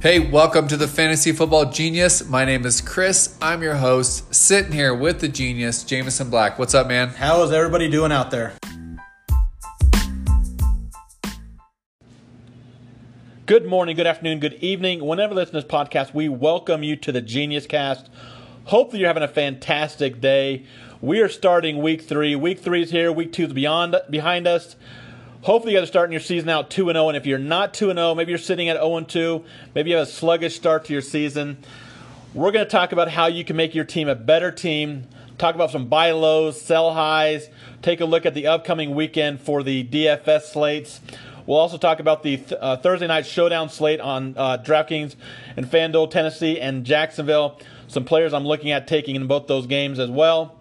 Hey, welcome to the Fantasy Football Genius. My name is Chris. I'm your host, sitting here with the genius, Jameson Black. What's up, man? How is everybody doing out there? Good morning, good afternoon, good evening. Whenever you listen to this podcast, we welcome you to the Genius Cast. Hopefully, you're having a fantastic day. We are starting week three. Week three is here. Week two is beyond behind us. Hopefully, you guys are starting your season out 2 0. And if you're not 2 0, maybe you're sitting at 0 2, maybe you have a sluggish start to your season. We're going to talk about how you can make your team a better team, talk about some buy lows, sell highs, take a look at the upcoming weekend for the DFS slates. We'll also talk about the th- uh, Thursday night showdown slate on uh, DraftKings and FanDuel, Tennessee, and Jacksonville. Some players I'm looking at taking in both those games as well.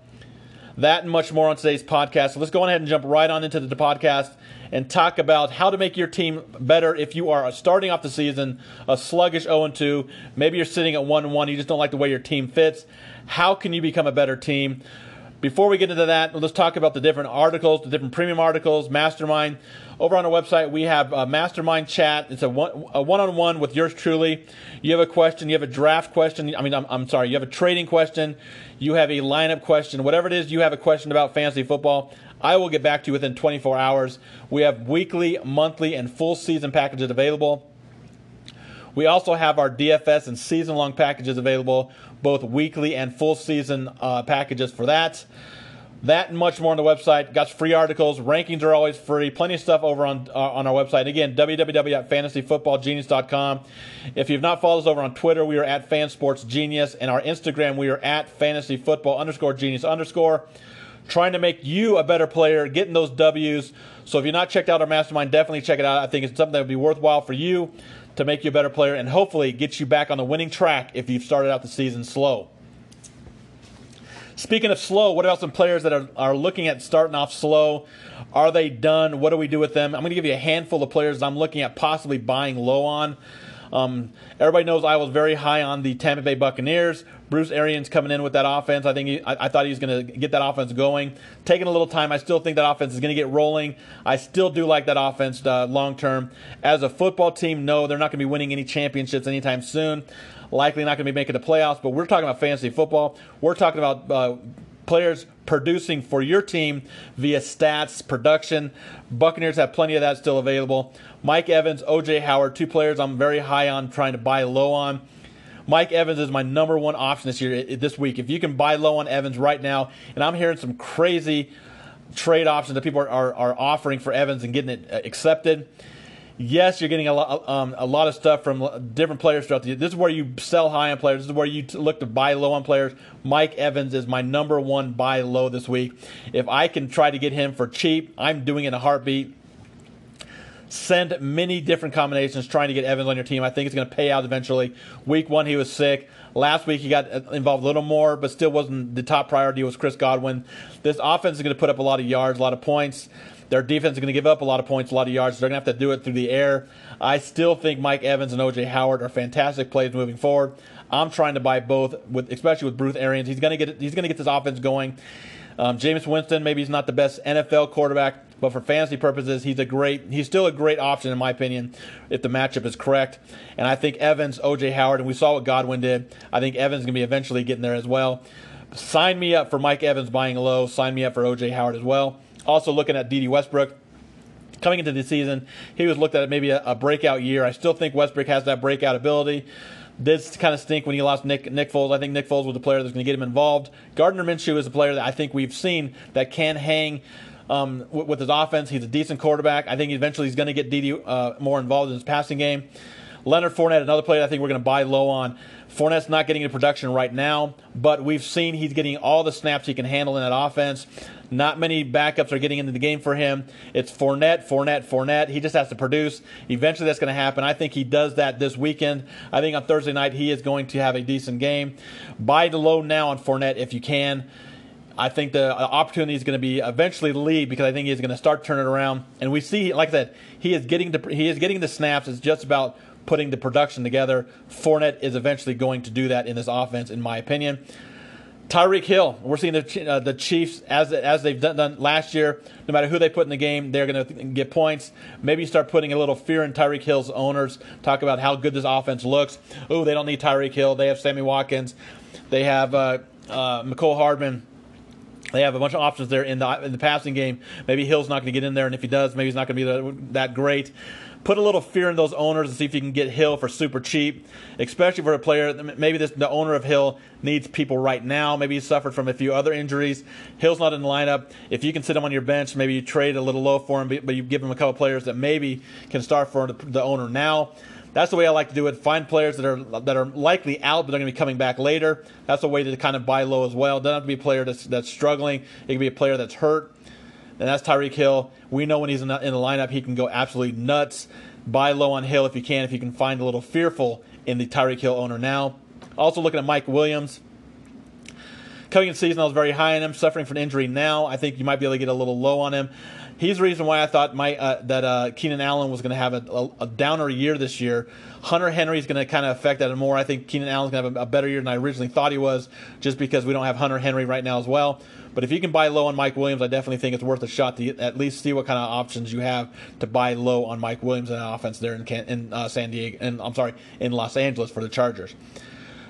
That and much more on today's podcast. So let's go ahead and jump right on into the podcast and talk about how to make your team better if you are starting off the season a sluggish 0 2. Maybe you're sitting at 1 1, you just don't like the way your team fits. How can you become a better team? Before we get into that, let's talk about the different articles, the different premium articles, Mastermind. Over on our website, we have a Mastermind chat. It's a one a one-on-one with yours truly. You have a question, you have a draft question. I mean, I'm, I'm sorry, you have a trading question, you have a lineup question, whatever it is, you have a question about fantasy football. I will get back to you within 24 hours. We have weekly, monthly, and full season packages available. We also have our DFS and season long packages available, both weekly and full season uh, packages for that. That and much more on the website. Got free articles. Rankings are always free. Plenty of stuff over on uh, on our website. Again, www.fantasyfootballgenius.com. If you've not followed us over on Twitter, we are at FanSportsGenius, and our Instagram we are at FantasyFootball underscore Genius underscore trying to make you a better player, getting those W's. So if you're not checked out our mastermind, definitely check it out. I think it's something that would be worthwhile for you to make you a better player and hopefully get you back on the winning track if you've started out the season slow. Speaking of slow, what about some players that are, are looking at starting off slow? Are they done? What do we do with them? I'm going to give you a handful of players I'm looking at possibly buying low on. Um, everybody knows I was very high on the Tampa Bay Buccaneers. Bruce Arians coming in with that offense. I think he, I, I, thought he was going to get that offense going. Taking a little time. I still think that offense is going to get rolling. I still do like that offense uh, long term. As a football team, no, they're not going to be winning any championships anytime soon. Likely not going to be making the playoffs. But we're talking about fantasy football. We're talking about. Uh, players producing for your team via stats, production. Buccaneers have plenty of that still available. Mike Evans, OJ Howard, two players I'm very high on trying to buy low on. Mike Evans is my number one option this year, this week. If you can buy low on Evans right now, and I'm hearing some crazy trade options that people are, are, are offering for Evans and getting it uh, accepted. Yes, you're getting a lot, um, a lot of stuff from different players throughout the year. This is where you sell high on players. This is where you look to buy low on players. Mike Evans is my number one buy low this week. If I can try to get him for cheap, I'm doing it in a heartbeat send many different combinations trying to get Evans on your team. I think it's going to pay out eventually. Week one, he was sick. Last week, he got involved a little more, but still wasn't the top priority. Was Chris Godwin? This offense is going to put up a lot of yards, a lot of points. Their defense is going to give up a lot of points, a lot of yards. So they're going to have to do it through the air. I still think Mike Evans and OJ Howard are fantastic plays moving forward. I'm trying to buy both, with especially with Bruce Arians. He's going to get he's going to get this offense going. Um, Jameis Winston, maybe he's not the best NFL quarterback, but for fantasy purposes, he's a great. He's still a great option in my opinion, if the matchup is correct. And I think Evans, OJ Howard, and we saw what Godwin did. I think Evans is going to be eventually getting there as well. Sign me up for Mike Evans buying low. Sign me up for OJ Howard as well. Also looking at Dede Westbrook coming into the season, he was looked at maybe a, a, breakout year. I still think Westbrook has that breakout ability This kind of stink when he lost Nick Nick Foles. I think Nick Foles was the player that's going to get him involved. Gardner Minshew is a player that I think we've seen that can hang um, with, with, his offense. He's a decent quarterback. I think eventually he's going to get Dede uh, more involved in his passing game. Leonard Fournette, another player I think we're going to buy low on. Fournette's not getting into production right now, but we've seen he's getting all the snaps he can handle in that offense. Not many backups are getting into the game for him. It's Fournette, Fournette, Fournette. He just has to produce. Eventually, that's going to happen. I think he does that this weekend. I think on Thursday night, he is going to have a decent game. Buy the low now on Fournette if you can. I think the uh, opportunity is going to be eventually lead because I think he's going to start turning around. And we see, like I said, he is getting the he is getting the snaps. It's just about putting the production together. Fournette is eventually going to do that in this offense, in my opinion. Tyreek Hill, we're seeing the uh, the Chiefs as as they've done, done, last year. No matter who they put in the game, they're going to get points. Maybe you start putting a little fear in Tyreek Hill's owners. Talk about how good this offense looks. Oh, they don't need Tyreek Hill. They have Sammy Watkins. They have uh, uh, Hardman. They have a bunch of options there in the in the passing game. Maybe Hill's not going to get in there, and if he does, maybe he's not going to be that great put a little fear in those owners and see if you can get Hill for super cheap, especially for a player. Maybe this, the owner of Hill needs people right now. Maybe he suffered from a few other injuries. Hill's not in the lineup. If you can sit him on your bench, maybe you trade a little low for him, but you give him a couple players that maybe can start for the owner now. That's the way I like to do it. Find players that are that are likely out, but they're going to be coming back later. That's a way to kind of buy low as well. Doesn't have to be a player that's, that's struggling. It can be a player that's hurt and that's Tyreek Hill. We know when he's in the, in the lineup, he can go absolutely nuts. Buy low on Hill if you can, if you can find a little fearful in the Tyreek Hill owner now. Also looking at Mike Williams. Coming in season, I was very high on him, suffering from injury now. I think you might be able to get a little low on him. He's the reason why I thought my, uh, that uh, Keenan Allen was going to have a, a, a, downer year this year. Hunter Henry is going to kind of affect that more. I think Keenan Allen's going to have a, a better year than I originally thought he was, just because we don't have Hunter Henry right now as well. But if you can buy low on Mike Williams, I definitely think it's worth a shot to at least see what kind of options you have to buy low on Mike Williams and offense there in, in uh, San Diego, and I'm sorry, in Los Angeles for the Chargers.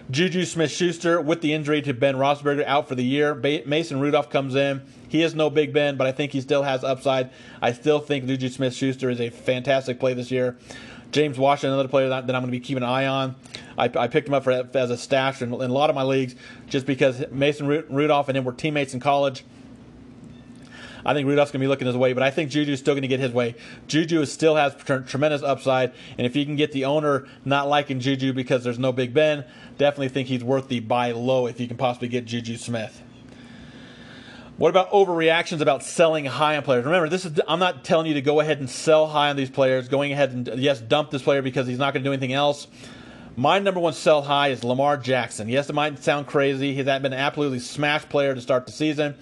Juju Smith Schuster with the injury to Ben Roethlisberger out for the year. Mason Rudolph comes in. He is no Big Ben, but I think he still has upside. I still think Juju Smith Schuster is a fantastic play this year. James Washington, another player that, that I'm going to be keeping an eye on. I, I picked him up for, as a stash in, in, a lot of my leagues just because Mason Rudolph and him were teammates in college. I think Rudolph's going to be looking his way, but I think Juju's still going to get his way. Juju still has tremendous upside, and if you can get the owner not liking Juju because there's no Big Ben, definitely think he's worth the buy low if you can possibly get Juju Smith. What about overreactions about selling high on players? Remember, this is I'm not telling you to go ahead and sell high on these players, going ahead and yes, dump this player because he's not going to do anything else. My number one sell high is Lamar Jackson. Yes, it might sound crazy. He's been an absolutely smash player to start the season.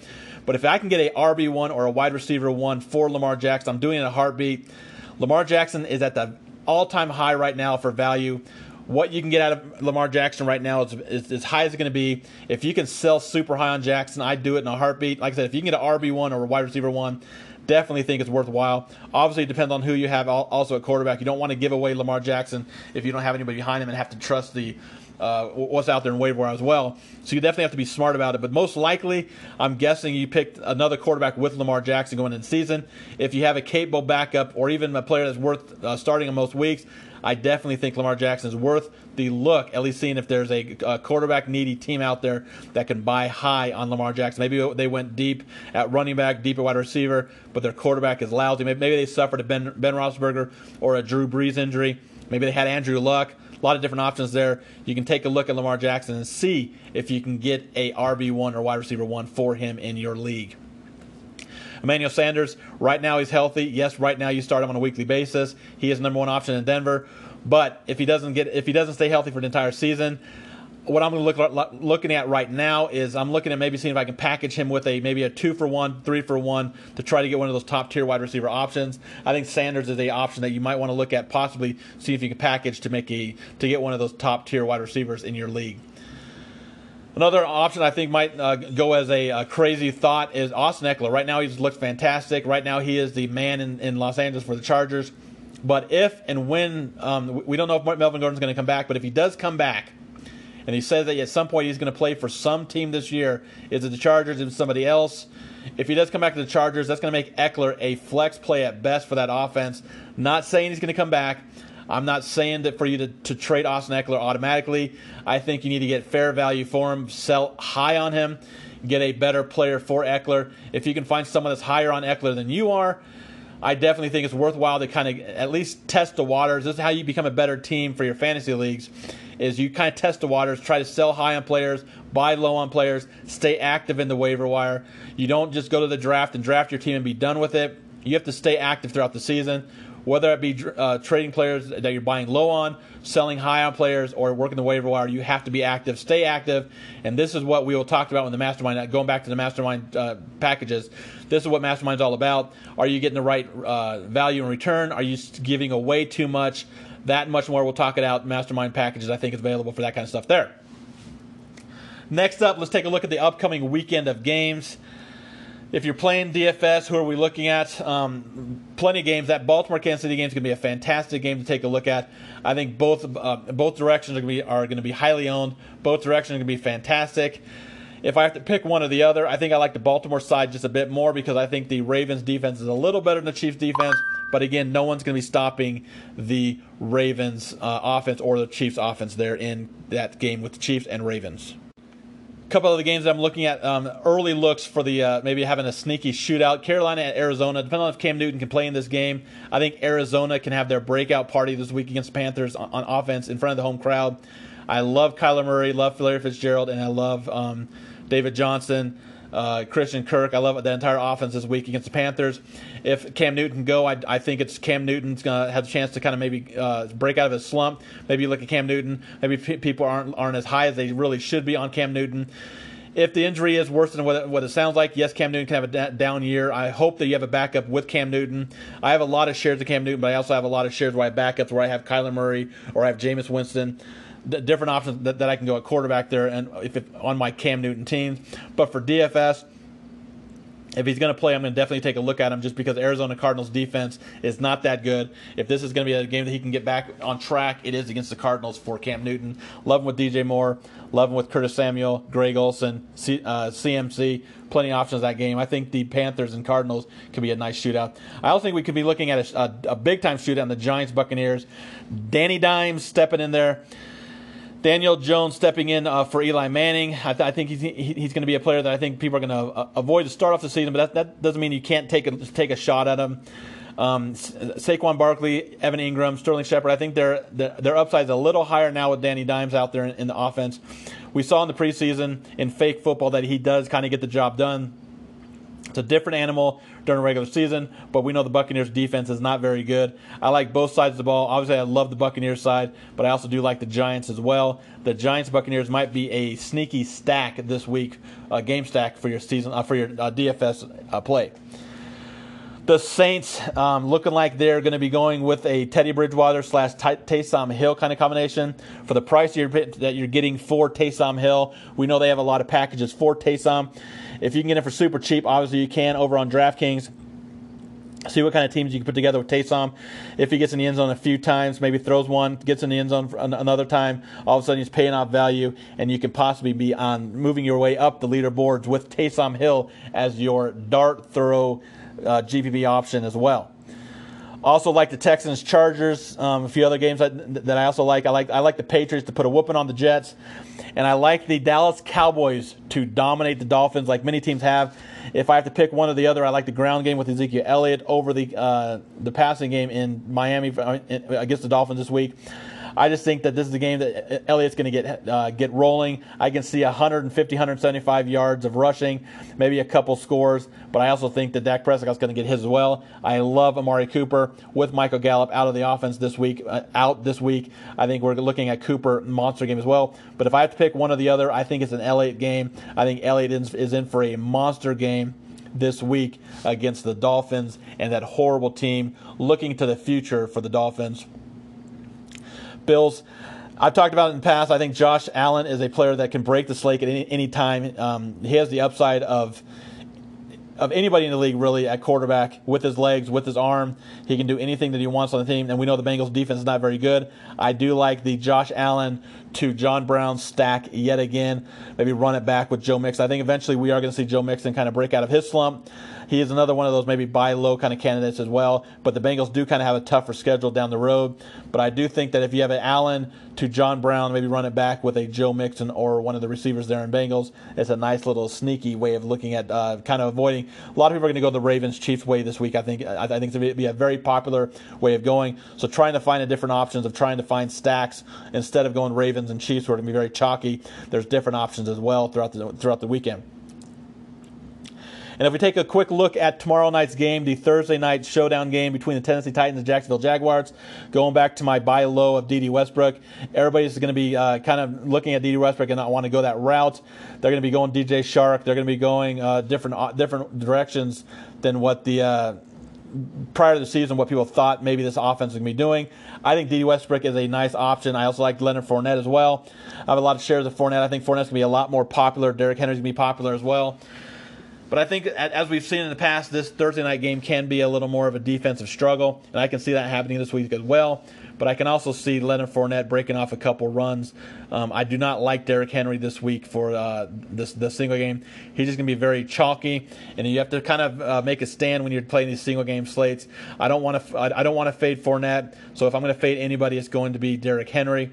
But if I can get a RB1 or a wide receiver one for Lamar Jackson, I'm doing it in a heartbeat. Lamar Jackson is at the all time high right now for value what you can get out of Lamar Jackson right now is, is as high as it's going to be. If you can sell super high on Jackson, I'd do it in a heartbeat. Like I said, if you can get an RB1 or a wide receiver one, definitely think it's worthwhile. Obviously, it depends on who you have also at quarterback. You don't want to give away Lamar Jackson if you don't have anybody behind him and have to trust the uh, what's out there in waiver as well. So you definitely have to be smart about it. But most likely, I'm guessing you picked another quarterback with Lamar Jackson going the season. If you have a capable backup or even a player that's worth uh, starting in most weeks, I definitely think Lamar Jackson is worth the look, at least seeing if there's a, a, quarterback needy team out there that can buy high on Lamar Jackson. Maybe they went deep at running back, deep at wide receiver, but their quarterback is lousy. Maybe, maybe they suffered a Ben, ben Roethlisberger or a Drew Brees injury. Maybe they had Andrew Luck. A lot of different options there. You can take a look at Lamar Jackson and see if you can get a RB1 or wide receiver one for him in your league. Emmanuel Sanders, right now he's healthy. Yes, right now you start him on a weekly basis. He is number one option in Denver. But if he doesn't get if he doesn't stay healthy for the entire season, what I'm look, looking at right now is I'm looking at maybe seeing if I can package him with a maybe a two for one, three for one to try to get one of those top tier wide receiver options. I think Sanders is a option that you might want to look at, possibly see if you can package to make a to get one of those top tier wide receivers in your league. Another option I think might uh, go as a, a, crazy thought is Austin Ekeler. Right now he looks fantastic. Right now he is the man in, in Los Angeles for the Chargers. But if and when um, we don't know if Melvin Gordon's going to come back, but if he does come back, and he says that at some point he's going to play for some team this year, is it the Chargers? Is it somebody else? If he does come back to the Chargers, that's going to make Ekeler a flex play at best for that offense. Not saying he's going to come back. I'm not saying that for you to, to trade Austin Ekeler automatically. I think you need to get fair value for him, sell high on him, get a better player for Ekeler. If you can find someone that's higher on Ekeler than you are, I definitely think it's worthwhile to kind of at least test the waters. This is how you become a better team for your fantasy leagues. Is you kind of test the waters, try to sell high on players, buy low on players, stay active in the waiver wire. You don't just go to the draft and draft your team and be done with it. You have to stay active throughout the season whether it be uh, trading players that you're buying low on, selling high on players, or working the waiver wire, you have to be active. Stay active. And this is what we will talk about in the mastermind. Uh, going back to the mastermind uh, packages, this is what mastermind's all about. Are you getting the right uh, value in return? Are you giving away too much? That much more. We'll talk it out. Mastermind packages, I think, is available for that kind of stuff there. Next up, let's take a look at the upcoming weekend of games. If you're playing DFS, who are we looking at? Um, plenty of games. That Baltimore Kansas City game is going to be a fantastic game to take a look at. I think both uh, both directions are going be are going to be highly owned. Both directions are going to be fantastic. If I have to pick one or the other, I think I like the Baltimore side just a bit more because I think the Ravens defense is a little better than the Chiefs defense. But again, no one's going to be stopping the Ravens uh, offense or the Chiefs offense there in that game with the Chiefs and Ravens A couple of the games I'm looking at, um, early looks for the uh, maybe having a sneaky shootout. Carolina at Arizona. Depending on if Cam Newton can play in this game, I think Arizona can have their breakout party this week against the Panthers on, on offense in front of the home crowd. I love Kyler Murray, love Larry Fitzgerald, and I love um, David Johnson uh, Christian Kirk. I love the entire offense this week against the Panthers. If Cam Newton can go, I, I think it's Cam Newton's going to have a chance to kind of maybe uh, break out of his slump. Maybe you look at Cam Newton. Maybe p- people aren't aren't as high as they really should be on Cam Newton. If the injury is worse than what it, what it sounds like, yes, Cam Newton can have a da- down year. I hope that you have a backup with Cam Newton. I have a lot of shares of Cam Newton, but I also have a lot of shares where I have backups where I have Kyler Murray or I have Jameis Winston different options that, that I can go at quarterback there and if it, on my Cam Newton teams. But for DFS, if he's going to play, I'm going to definitely take a look at him just because Arizona Cardinals defense is not that good. If this is going to be a game that he can get back on track, it is against the Cardinals for Cam Newton. Love him with DJ Moore, love him with Curtis Samuel, Greg Olsen, C, uh, CMC. Plenty of options that game. I think the Panthers and Cardinals could be a nice shootout. I also think we could be looking at a, a, a big time shootout in the Giants Buccaneers. Danny Dimes stepping in there. Daniel Jones stepping in uh, for Eli Manning. I, th- I think he's, he's going to be a player that I think people are going to uh, avoid to start off the season, but that, that doesn't mean you can't take a, take a shot at him. Um, Saquon Barkley, Evan Engram, Sterling Shepard. I think their their upside is a little higher now with Danny Dimes out there in, in the offense. We saw in the preseason in fake football that he does kind of get the job done. It's a different animal during regular season, but we know the Buccaneers defense is not very good. I like both sides of the ball. Obviously, I love the Buccaneers side, but I also do like the Giants as well. The Giants Buccaneers might be a sneaky stack this week, uh, game stack for your season uh, for your uh, DFS uh, play. The Saints um, looking like they're going to be going with a Teddy Bridgewater slash Taysom Hill kind of combination. For the price you're, that you're getting for Taysom Hill, we know they have a lot of packages for Taysom. If you can get it for super cheap, obviously you can over on DraftKings. See what kind of teams you can put together with Taysom. If he gets in the end zone a few times, maybe throws one, gets in the end zone another time, all of a sudden he's paying off value, and you can possibly be on moving your way up the leaderboards with Taysom Hill as your dart throw uh, GPP option as well. Also like the Texans, Chargers, um, a few other games that, that I also like. I like I like the Patriots to put a whooping on the Jets, and I like the Dallas Cowboys to dominate the Dolphins, like many teams have. If I have to pick one or the other, I like the ground game with Ezekiel Elliott over the uh, the passing game in Miami uh, against the Dolphins this week. I just think that this is a game that Elliott's going to get uh, get rolling. I can see 150, 175 yards of rushing, maybe a couple scores, but I also think that Dak Prescott's going to get his as well. I love Amari Cooper with Michael Gallup out of the offense this week. Uh, out this week, I think we're looking at Cooper monster game as well. But if I have to pick one or the other, I think it's an Elliott game. I think Elliott is in for a monster game this week against the Dolphins and that horrible team looking to the future for the Dolphins. Bills. I've talked about it in the past. I think Josh Allen is a player that can break the slate at any, any time. Um, he has the upside of of anybody in the league really at quarterback with his legs, with his arm. He can do anything that he wants on the team, and we know the Bengals defense is not very good. I do like the Josh Allen to John Brown stack yet again. Maybe run it back with Joe Mixon. I think eventually we are going to see Joe Mixon kind of break out of his slump. He is another one of those maybe buy low kind of candidates as well. But the Bengals do kind of have a tougher schedule down the road. But I do think that if you have an Allen to John Brown, maybe run it back with a Joe Mixon or one of the receivers there in Bengals, it's a nice little sneaky way of looking at uh, kind of avoiding. A lot of people are going to go the Ravens Chiefs way this week. I think I think it's going to be a very popular way of going. So trying to find a different options of trying to find stacks instead of going Ravens and Chiefs, who are going to be very chalky. There's different options as well throughout the throughout the weekend. And if we take a quick look at tomorrow night's game, the Thursday night showdown game between the Tennessee Titans and Jacksonville Jaguars, going back to my buy low of Dede Westbrook, everybody's going to be uh, kind of looking at Dede Westbrook and not want to go that route. They're going to be going DJ Chark. They're going to be going uh, different uh, different directions than what the uh, prior to the season what people thought maybe this offense was going to be doing. I think Dede Westbrook is a nice option. I also like Leonard Fournette as well. I have a lot of shares of Fournette. I think Fournette's going to be a lot more popular. Derrick Henry's going to be popular as well. But I think, as we've seen in the past, this Thursday night game can be a little more of a defensive struggle, and I can see that happening this week as well. But I can also see Leonard Fournette breaking off a couple runs. Um, I do not like Derrick Henry this week for uh, this the single game. He's just going to be very chalky, and you have to kind of uh, make a stand when you're playing these single game slates. I don't want to I don't want to fade Fournette, so if I'm going to fade anybody, it's going to be Derrick Henry.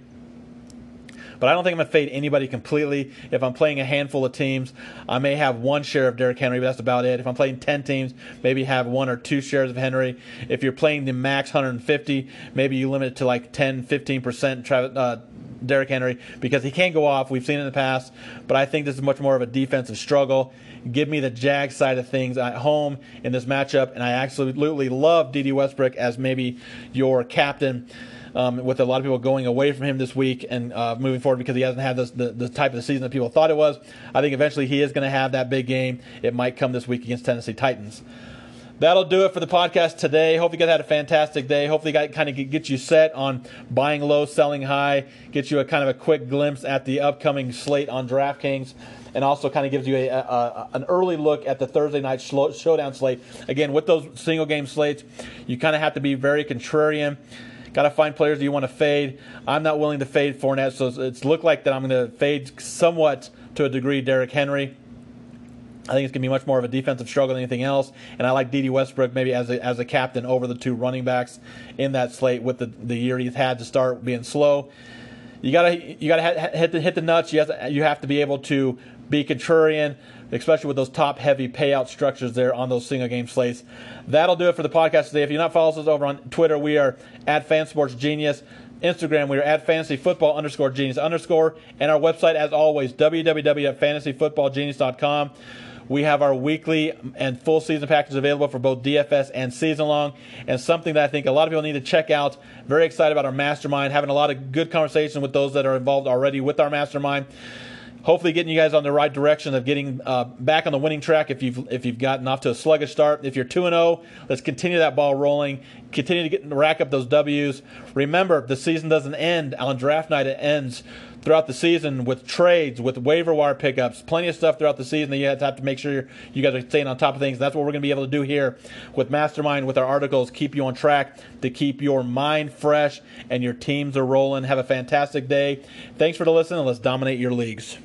But I don't think I'm going to fade anybody completely. If I'm playing a handful of teams, I may have one share of Derrick Henry, but that's about it. If I'm playing 10 teams, maybe have one or two shares of Henry. If you're playing the max 150, maybe you limit it to like 10, 15% Travis, uh, Derrick Henry because he can't go off. We've seen it in the past, but I think this is much more of a defensive struggle. Give me the Jag side of things at home in this matchup, and I absolutely love Dede Westbrook as maybe your captain um, with a lot of people going away from him this week and uh, moving forward because he hasn't had this, the, the type of season that people thought it was. I think eventually he is going to have that big game. It might come this week against Tennessee Titans. That'll do it for the podcast today. Hope you guys had a fantastic day. Hopefully, got kind of get you set on buying low, selling high. Get you a kind of a quick glimpse at the upcoming slate on DraftKings and also kind of gives you a, a, a, an early look at the Thursday night showdown slate. Again, with those single game slates, you kind of have to be very contrarian. Got to find players that you want to fade. I'm not willing to fade Fournette, so it's looked like that I'm going to fade somewhat to a degree Derrick Henry. I think it's going to be much more of a defensive struggle than anything else. And I like Dede Westbrook maybe as a, as a captain over the two running backs in that slate with the, the year he's had to start being slow. You gotta you gotta hit the hit the nuts. You have to, you have to be able to be contrarian, especially with those top heavy payout structures there on those single game slates. That'll do it for the podcast today. If you're not following us over on Twitter, we are at FanSportsGenius. Instagram, we are at fantasy football underscore genius underscore. And our website, as always, www.fantasyfootballgenius.com. We have our weekly and full season packages available for both DFS and season long, and something that I think a lot of people need to check out. Very excited about our mastermind, having a lot of good conversation with those that are involved already with our mastermind hopefully getting you guys on the right direction of getting uh, back on the winning track if you've if you've gotten off to a sluggish start. If you're two and zero, oh, let's continue that ball rolling. Continue to get rack up those W's. Remember, the season doesn't end on draft night. It ends throughout the season with trades, with waiver wire pickups, plenty of stuff throughout the season that you have to, have to make sure you guys are staying on top of things. That's what we're going to be able to do here with Mastermind, with our articles, keep you on track to keep your mind fresh and your teams are rolling. Have a fantastic day. Thanks for the listen, and let's dominate your leagues.